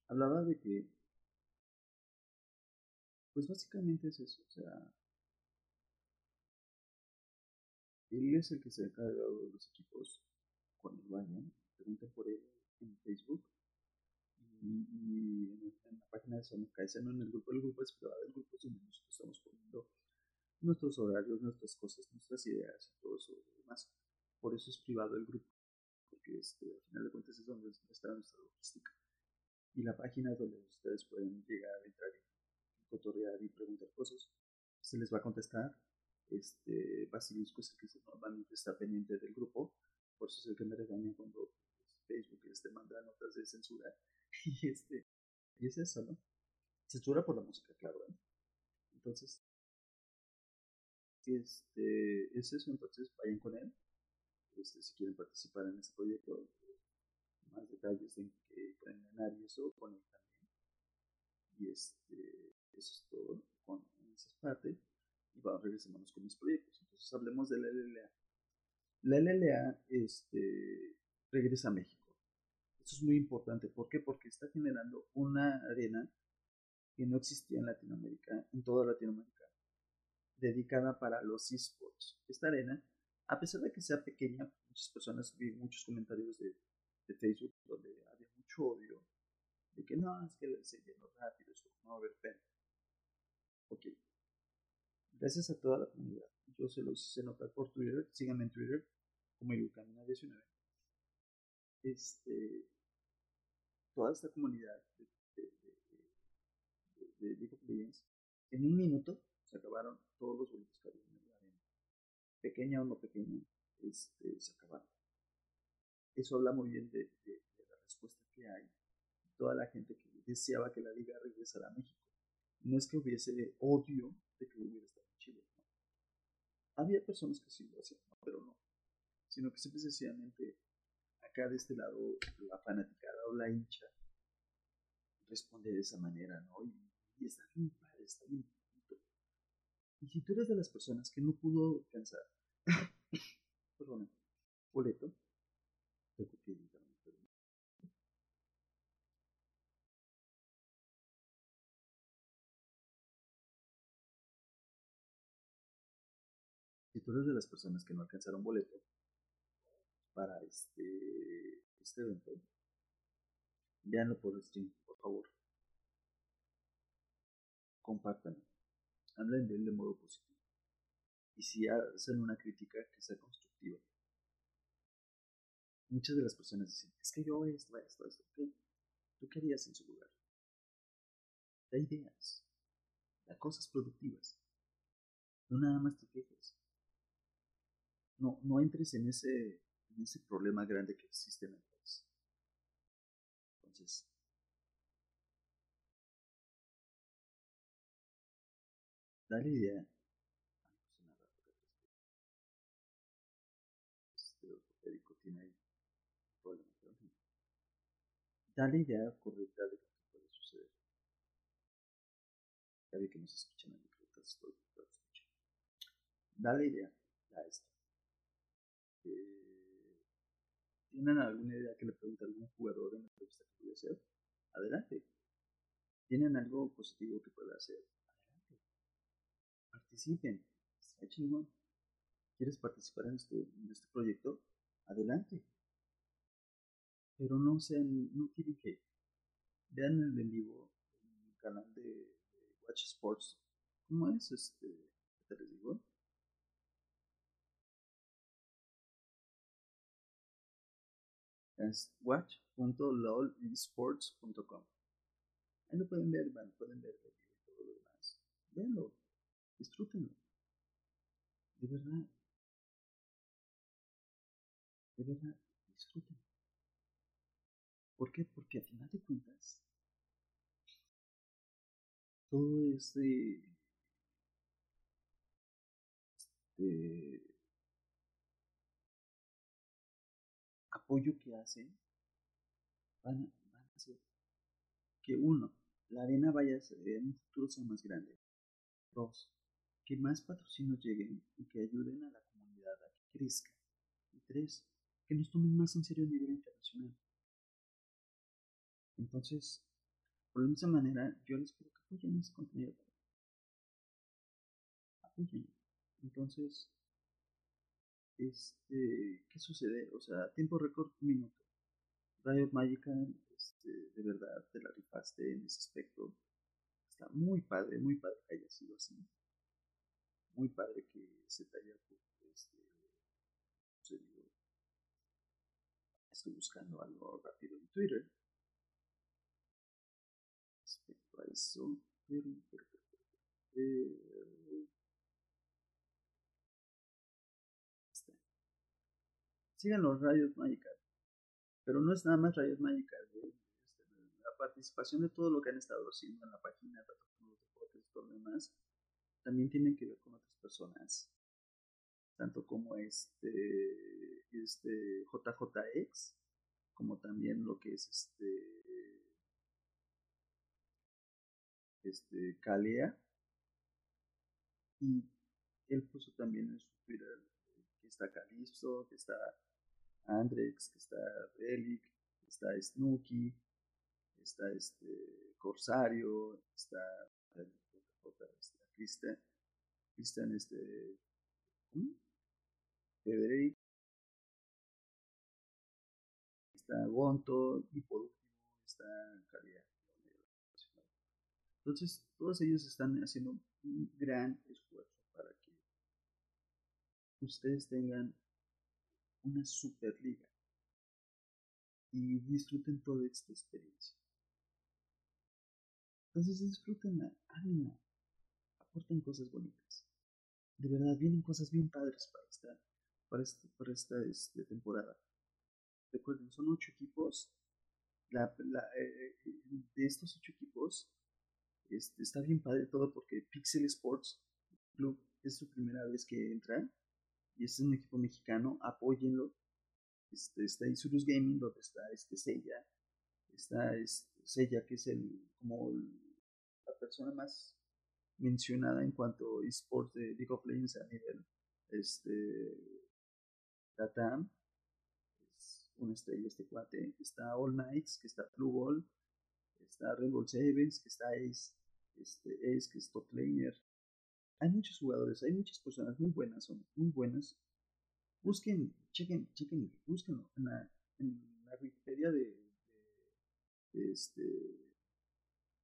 Hablaba de que, pues básicamente es eso, o sea, Él es el que se ha encargado de los equipos cuando vayan. Pregunten por él en Facebook y, en, la página de Sonic no en el grupo. El grupo es privado, el grupo es donde nosotros estamos poniendo nuestros horarios, nuestras cosas, nuestras ideas y todo eso demás. Por eso es privado el grupo, porque este, al final de cuentas es donde está nuestra logística. Y la página donde ustedes pueden llegar, entrar y cotorrear y preguntar cosas. Se les va a contestar este, Basilisco es el que normalmente está pendiente del grupo, por eso es el que me regaña cuando pues, Facebook este, manda notas de censura. Y, este, y es eso, ¿no? Censura por la música, claro. ¿eh? Entonces, este, es eso, entonces vayan con él. Este, si quieren participar en este proyecto, detalles en que pueden ganar y eso, con él también. Y este, eso es todo con esa parte y bueno, regresemos con mis proyectos. Entonces hablemos de la LLA. La LLA este, regresa a México. Eso es muy importante. ¿Por qué? Porque está generando una arena que no existía en Latinoamérica, en toda Latinoamérica, dedicada para los esports. Esta arena, a pesar de que sea pequeña, muchas personas vi muchos comentarios de, de Facebook donde había mucho odio, de que no, es que se llenó rápido, esto no va a haber pena. Ok, Gracias a toda la comunidad. Yo se los hice notar por Twitter. Síganme en Twitter como Yucamina19. Este, toda esta comunidad de, de, of Legends, en un minuto se acabaron todos los boletos que había en la arena. Pequeña o no pequeña, este, se acabaron. Eso habla muy bien de, la respuesta que hay. Toda la gente que deseaba que la liga regresara a México. No es que hubiese odio de que hubiera estado en Chile. ¿no? Había personas que sí lo hacían, pero no. Sino que simple sencillamente acá de este lado la fanaticada o la hincha responde de esa manera, ¿no? Y, está bien padre, está bien bonito. Y si tú eres de las personas que no pudo alcanzar, perdón, boleto, que tú eres de las personas que no alcanzaron boleto para este, este evento, véanlo por stream, por favor. Compártanlo. Hablen de él de modo positivo. Y si hacen una crítica, que sea constructiva. Muchas de las personas dicen, es que yo esto, esto, esto. ¿qué? ¿Tú qué harías en su lugar? Da ideas. Da cosas productivas. No nada más te quejes. No, no entres en ese, en ese problema grande que existe en el país. Entonces, dale idea. Este ortopédico tiene ahí problema. Dale idea correcta de lo que puede suceder. Ya vi que no se escuchan en el micro, estoy, Dale idea a esto. Eh, ¿Tienen alguna idea que le pregunte a algún jugador en la entrevista que puede hacer? Adelante. ¿Tienen algo positivo que pueda hacer? Adelante. Participen. Está chingón. ¿Quieres participar en este, en este proyecto? Adelante. Pero no sean, no tienen que. Vean el en vivo en el canal de, Watch Sports. ¿Cómo es este? ¿Qué te les digo? es watch.lolesports.com. Ahí lo pueden ver, van, pueden ver y todo lo demás. Véanlo, disfrútenlo. De verdad. De verdad. ¿Por qué? Porque a final de cuentas, todo ese, este apoyo que hacen van, a hacer que uno, la arena vaya a ser, en un futuro sea más grande. Dos, que más patrocinios lleguen y que ayuden a la comunidad a que crezca. Y tres, que nos tomen más en serio a nivel internacional. Entonces, por la misma manera, yo les pido que apoyen ese contenido. Apoyen. Entonces, este, ¿qué sucede? O sea, tiempo récord, minuto. Riot Magical, este, de verdad, te la rifaste en ese aspecto. Está muy padre, muy padre que haya sido así. Muy padre que se te haya, este, estoy buscando algo rápido en Twitter. Pero sigan los rayos Magical. Pero no es nada más rayos Magical. ¿eh? Este, la participación de todo lo que han estado haciendo en la página, tanto los deportes y todo lo demás, también tienen que ver con otras personas. Tanto como este, este JJX, como también lo que es este, este Kalea. Y él puso también en su Twitter que está Calipso, que está Andrex, que está Relic, está Snooki, está este Corsario, está Cristian, Cristian este Federic, está Gonto y por último está Calidad. Entonces, todos ellos están haciendo un gran esfuerzo para que ustedes tengan una superliga y disfruten toda esta experiencia. Entonces disfrútenla, háganla, aporten cosas bonitas. De verdad, vienen cosas bien padres para esta, para para esta este, temporada. Recuerden, son ocho equipos. La, la, eh, de estos ocho equipos, este, está bien padre todo porque Pixel Sports Club es su primera vez que entra y es un equipo mexicano, apóyenlo. Este, está Isurus Gaming, donde está este Sella, está este Sella, que es el como la persona más mencionada en cuanto a esports de League of Legends a nivel este Latam. Es una estrella este cuate. Está All Knights que está Blue Ball está Rainbow Sevens que está Ace este Ace que es top laner hay muchos jugadores, hay muchas personas muy buenas, son muy buenas. Busquen, chequen, chequen, búsquenlo en la, en la Wikipedia de, este,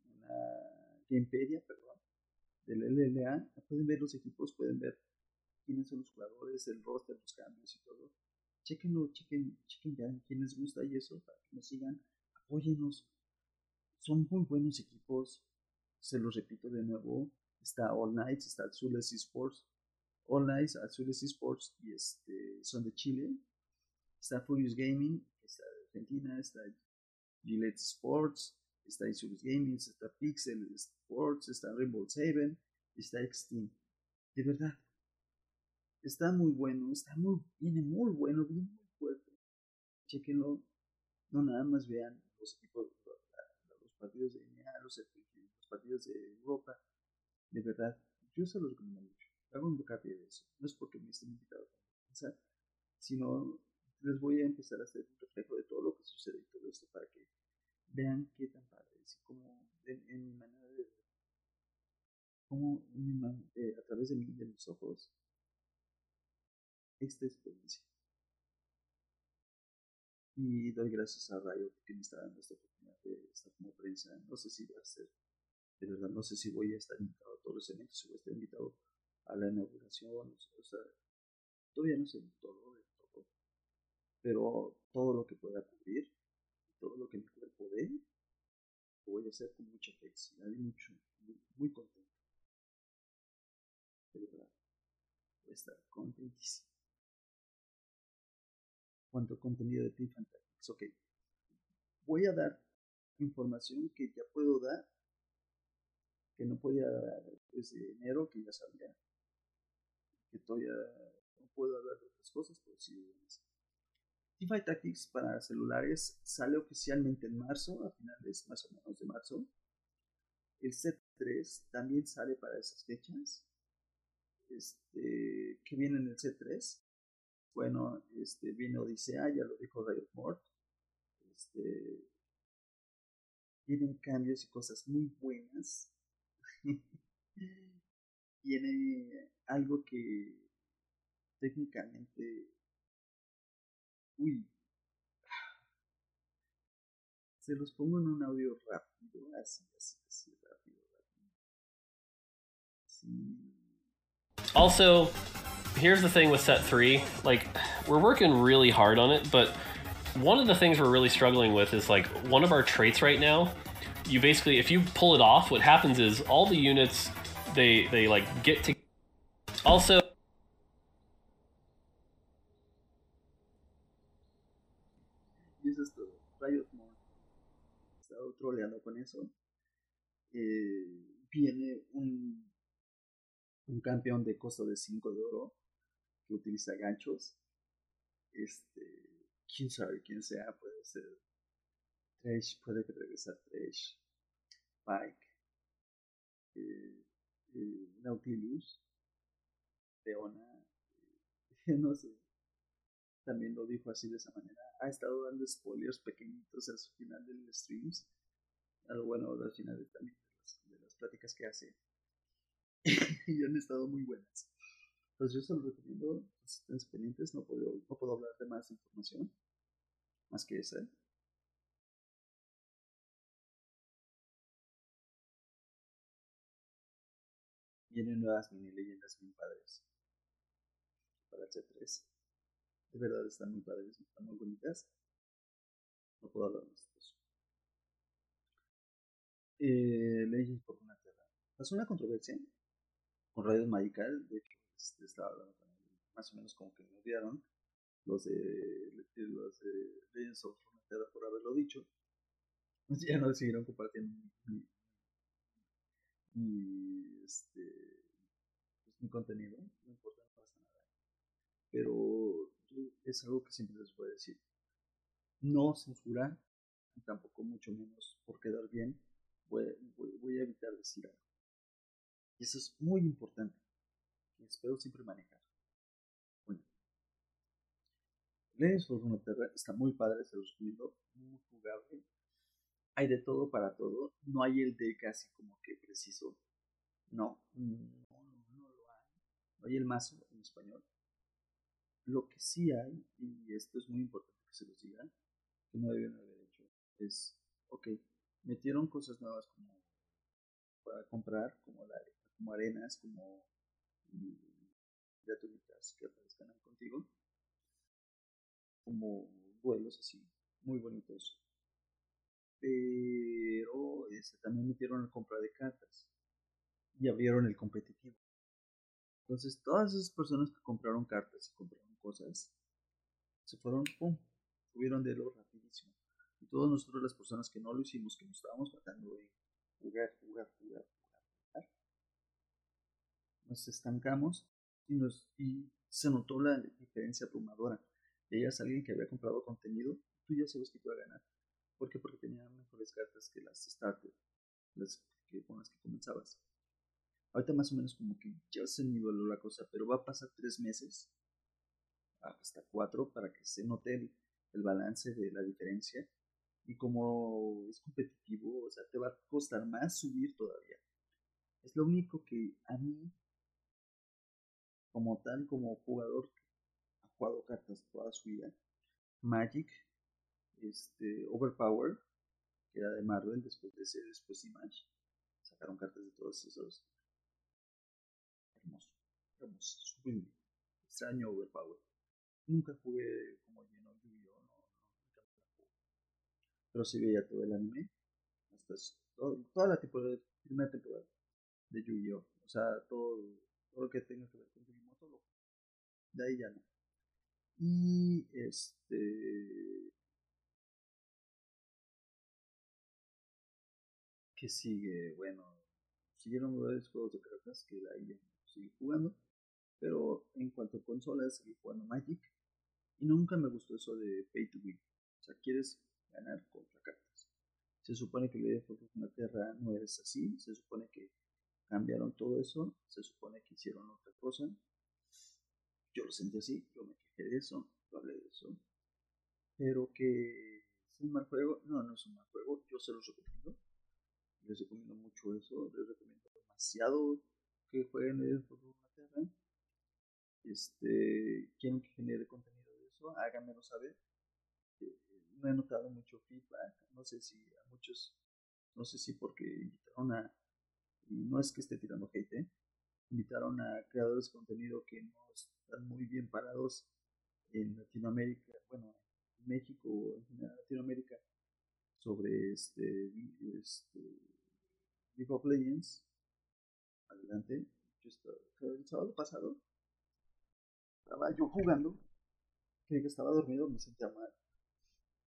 en la Gamepedia, perdón, del LLA, pueden ver los equipos, pueden ver quiénes son los jugadores, el roster, los cambios y todo. Chequenlo, chequen, chequen ya quién les gusta y eso, para que nos sigan, apóyenos. Son muy buenos equipos, se los repito de nuevo, está All Nights, está Azules Esports, All Nights, Azules Esports y este, son de Chile, está Furious Gaming, está Argentina, está Gillette Sports, está Azules Gaming, está Pixel Sports, está Rainbow Seven, está Extreme. De verdad, está muy bueno, está muy, viene muy bueno, viene muy fuerte. Chequenlo, no nada más vean los equipos, partidos de NBA, los, los partidos de Europa, de verdad, yo se lo recomiendo mucho. Hago un hincapié de eso. No es porque me estén invitados a pensar, sino les voy a empezar a hacer un reflejo de todo lo que sucede y todo esto para que vean qué tan padre es y cómo en, mi manera de cómo eh, a través de, mí, de mis ojos, esta experiencia. Y doy gracias a Rayo que me está dando esta oportunidad de estar como prensa. No sé si va a ser de verdad no sé si voy a estar invitado a todos los eventos, si voy a estar invitado a la inauguración, o sea, todavía no sé todo de todo, pero todo lo que pueda cubrir, todo lo que mi cuerpo lo voy a hacer con mucha felicidad y mucho, muy, contento. De verdad, voy a estar contentísimo. Cuánto contenido de Team Fantastics, ok. Voy a dar información que ya puedo dar que no podía desde enero, que ya sabía que todavía no puedo hablar de otras cosas, pero sí Teamfight Tactics para celulares sale oficialmente en marzo, a finales más o menos de marzo. El set 3 también sale para esas fechas. Este, que viene en el set 3 Bueno, este, viene Odisea, ya lo dijo Riot Mort. Este, vienen cambios y cosas muy buenas tiene algo que técnicamente, uy, se los pongo en un audio rápido, así, así, así, rápido, rápido. Also, here's the thing with set three. Like, we're working really hard on it, but one of the things we're really struggling with is like one of our traits right now you basically if you pull it off, what happens is all the units they they like get to also y eso es todo. Riot Mode. Estaba troleando con eso. Eh, viene un, un campeón de costo de 5 de oro que utiliza ganchos. Este, quién sabe quién sea, puede ser Trash, puede regresar Trash, Pike, eh, eh, Nautilus, Leona, no sé, también lo dijo así de esa manera. Ha estado dando spoilers pequeñitos al final del streams, algo bueno, al final también de las, pláticas que hace, y han estado muy buenas. Entonces yo se lo recomiendo, estén pendientes, no puedo, no puedo hablar de más información, más que esa. Vienen nuevas mini leyendas muy padres para el C3. De verdad están muy padres, están muy bonitas. No puedo hablar más de eso. Eh, Legends por una tierra. Pasó una controversia con Raiden Magical. De hecho, este, estaba hablando con más o menos como que me odiaron los de, los de Legends of Runeterra por haberlo dicho. Ya no siguieron compartiendo mi, y este pues, mi contenido, no importa, no pasa nada. Pero es algo que siempre les voy a decir. No censurar, tampoco mucho menos por quedar bien, voy, voy, a evitar decir algo. Y eso es muy importante, y espero siempre manejar. Bueno, Legends for Runeterra está muy padre, se los recomiendo, muy jugable hay de todo para todo. No hay el deck así como que preciso. No, no, no, hay el mazo en español. Lo que sí hay, y esto es muy importante que se los diga, que no deben haber hecho, es, ok, metieron cosas nuevas como para comprar, como, la, como arenas, como gratuitas que aparezcan contigo, como vuelos así, muy bonitos. Pero este, también metieron la compra de cartas y abrieron el competitivo. Entonces, todas esas personas que compraron cartas y compraron cosas, se fueron, pum, subieron de lo rapidísimo. Y todos nosotros, las personas que no lo hicimos, que nos estábamos tratando de jugar, jugar, jugar, estancamos y, nos, y se notó la diferencia abrumadora. Veías a alguien que había comprado contenido, tú ya sabes que iba a ganar. ¿Por qué? Porque tenía mejores cartas que las starter, las que, con las que comenzabas. Ahorita más o menos como que ya se niveló la cosa, pero va a pasar tres meses, hasta cuatro, para que se note el, balance de la diferencia. Y como es competitivo, o sea, te va a costar más subir todavía. Es lo único que a mí, como tal, como jugador ha jugado cartas toda su vida, Magic, este, Overpower, que era de Marvel, después de ese, después Image, sacaron cartas de todos esos. Hermoso, hermoso, extraño Overpower. Nunca jugué como lleno Yu-Gi-Oh, no, no, nunca jugué. Pero sí veía todo el anime, hasta toda la temporada, primera temporada de Yu-Gi-Oh, o sea, todo, todo lo que tenga que ver con lo de ahí ya no. Y este. ¿Qué sigue? Bueno, siguieron varios juegos de cartas que de ahí ya seguir jugando. Pero en cuanto a consolas, seguí jugando Magic. Y nunca me gustó eso de pay to win. O sea, quieres ganar contra cartas. Se supone que la idea de Inglaterra no es así. Se supone que cambiaron todo eso. Se supone que hicieron otra cosa. Yo lo sentí así. Yo me quejé de eso. Yo hablé de eso. Pero que es un mal juego. No, no es un mal juego. Yo se los recomiendo. Les recomiendo mucho eso. Les recomiendo demasiado que jueguen fútbol Inglaterra, este, quieren que genere contenido de eso, háganmelo saber. Eh, no he notado mucho feedback, no sé si a muchos, no sé si porque invitaron a, y no es que esté tirando hate, ¿eh? invitaron a creadores de contenido que no están muy bien parados en Latinoamérica, bueno, en México o en Latinoamérica, sobre este, este League of Legends adelante. Yo estaba, el sábado pasado estaba yo jugando, que estaba dormido, me sentía mal.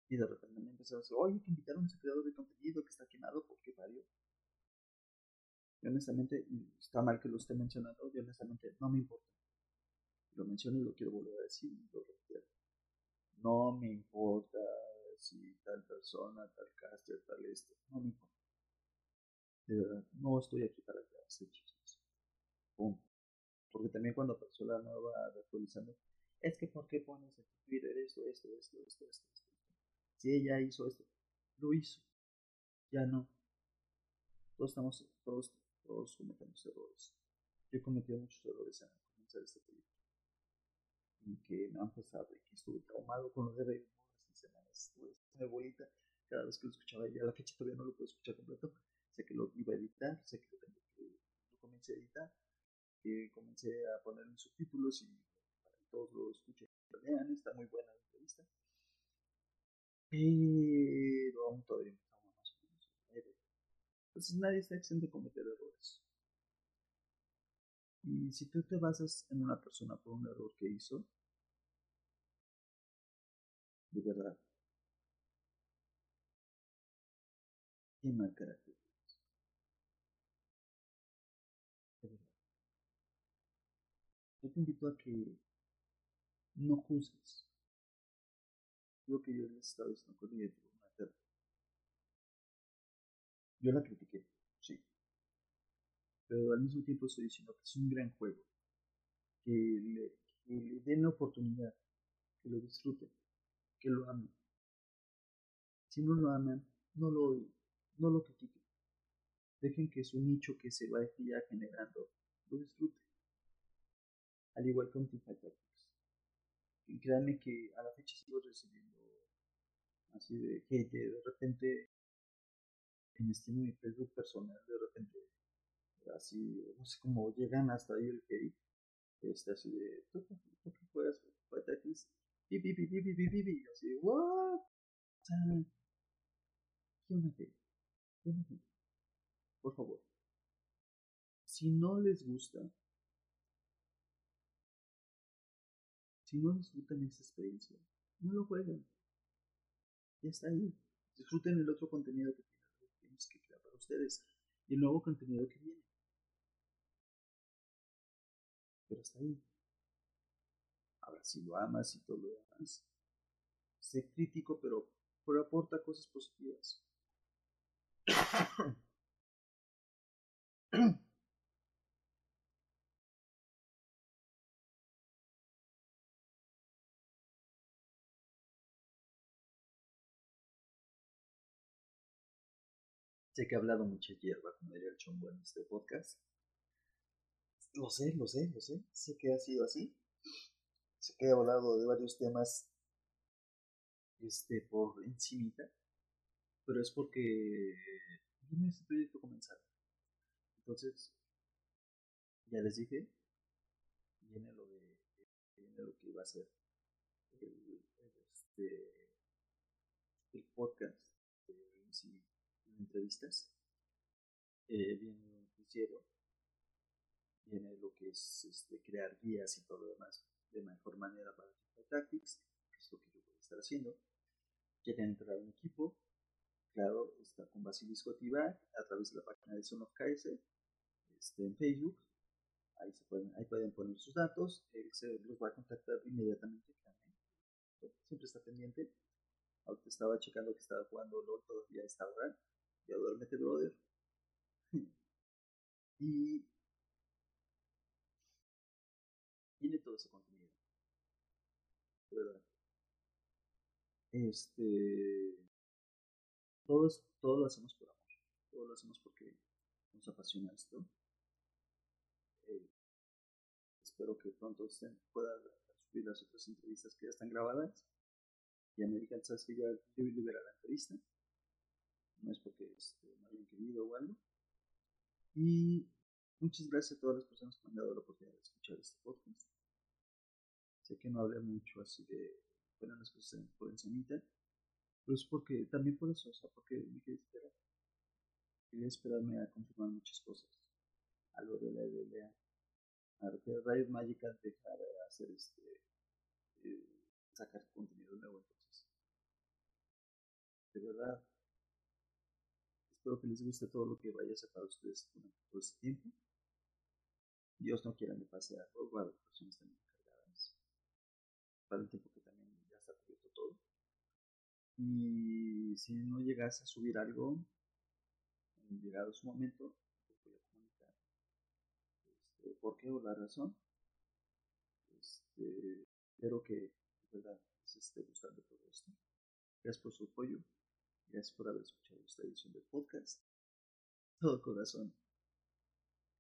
Y de repente me empezó a decir, oye, que invitaron a ese creador de contenido que está quemado, porque parió? Y honestamente, está mal que lo esté mencionando, y honestamente no me importa. Lo menciono y lo quiero volver a decir. No me importa si tal persona, tal caster, tal esto, no me importa. De verdad, no estoy aquí para hacer chistes. Porque también cuando la nueva actualizando, es que ¿por qué pones en Twitter esto, esto, esto, esto, esto? Si ella hizo esto, lo hizo. Ya no. Todos estamos, todos, todos cometemos errores. Yo he cometido muchos errores al comenzar este proyecto. Y que han pasado y que estuve traumado con los de Raven y semanas. Estuve bolita cada vez que lo escuchaba. Y a la fecha todavía no lo puedo escuchar completo sé que lo iba a editar, sé que lo, tengo que, lo comencé a editar, que comencé a poner en subtítulos y para que todos lo escuchen lo vean, está muy buena la entrevista. Pero aún todavía me estamos más o menos. Entonces nadie está exento de cometer errores. Y si tú te basas en una persona por un error que hizo, de verdad, qué mal carácter. yo te invito a que no juzgues lo que yo les estaba diciendo con mi Yo la critiqué, sí. Pero al mismo tiempo estoy diciendo que es un gran juego. Que le, que le den la oportunidad, que lo disfruten, que lo amen. Si no lo aman, no lo no lo critiquen. Dejen que su nicho que se vaya generando lo disfrute Al igual Teamfight Tactics. Y créanme que a la fecha sigo recibiendo así de hate, de repente en Steam mi Facebook personal, de repente así, no sé cómo llegan hasta ahí el hate, este así de, ¿tú, juegas Fight Tactics? Y, y, y, y, así, ¿what? ¿Qué onda, Por favor, si no les gusta, si no disfrutan esa experiencia, no lo jueguen. Ya está ahí. Disfruten el otro contenido que tenemos que crear para ustedes y el nuevo contenido que viene. Pero está ahí. Si lo amas y todo lo demás, sé crítico, pero, pero aporta cosas positivas. Sé que he hablado mucha hierba, como diría el chombo en este podcast. Lo sé, lo sé, lo sé. Sé que ha sido así. Sé que he hablado de varios temas este, por encimita. Pero es porque viene este proyecto comenzar. Entonces, ya les dije, viene lo de viene lo que iba a ser el, este, el podcast de entrevistas, eh, viene un noticiero, viene lo que es este, crear guías y todo lo demás de mejor manera para Tactics, que es lo que yo voy a estar haciendo. Quieren entrar a un equipo, claro, está con Basilisco Tibac a través de la página de Son of KS, este, en Facebook. Ahí, se pueden, ahí pueden poner sus datos, él se los va a contactar inmediatamente. Siempre está pendiente. Ahorita estaba checando que estaba jugando LOL todavía a esta hora ya duérmete, brother. y tiene todo ese contenido. Este. Todo, todo lo hacemos por amor. Todo lo hacemos porque nos apasiona esto. Eh, espero que pronto estén, pueda subir las otras entrevistas que ya están grabadas. Ya me digan, ¿sabes que ya liberar la entrevista? no es porque este, no hayan querido o algo. Y muchas gracias a todas las personas que han dado la oportunidad de escuchar este podcast. Sé que no hablé mucho así de, fueron las cosas por encimita, pero es porque, también por eso, o sea, porque me quería esperar. Quería esperarme a confirmar muchas cosas. Algo de la LLA. A que Riot Magical dejara de hacer este, eh, sacar contenido nuevo entonces. De verdad, Espero que les guste todo lo que vaya a para ustedes durante todo este tiempo. Dios no quiera me pase algo, va a haber personas también para el tiempo que también ya está cubierto todo. Y si no llegase a subir algo, en llegado su momento, les voy a comunicar este, por qué o la razón. Este, espero que verdad les esté gustando todo esto. Gracias por su apoyo. Gracias por haber escuchado esta edición del podcast. Todo corazón.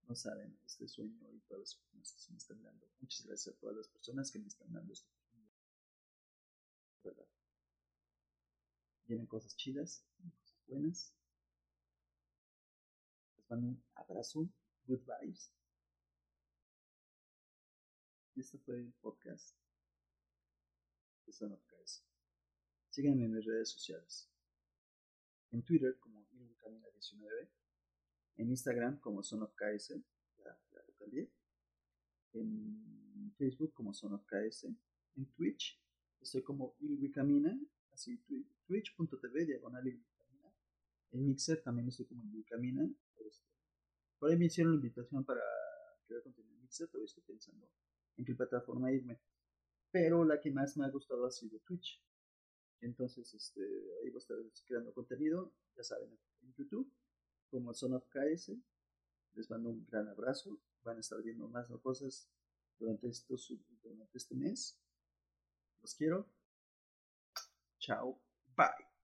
No saben este sueño y todas las personas que me están dando. Muchas gracias a todas las personas que me están dando oportunidad. ¿Verdad? Vienen cosas chidas, cosas buenas. Les mando un abrazo, good vibes. Y este fue el podcast de Son of Guys. Síganme en mis redes sociales en Twitter como ilwicamina19, en Instagram como sonofks, ya, ya lo cambié, en Facebook como sonofks, en Twitch estoy como ilwicamina, así twitch.tv diagonal ilwicamina, en Mixer también estoy como ilwicamina, este, por ahí me hicieron la invitación para crear contenido en Mixer, todavía estoy pensando en qué plataforma irme, pero la que más me ha gustado ha sido Twitch. Entonces, este, ahí voy a estar creando contenido, ya saben, en YouTube, como Son of KS. Les mando un gran abrazo. Van a estar viendo más cosas durante, estos, durante este mes. Los quiero. Chao. Bye.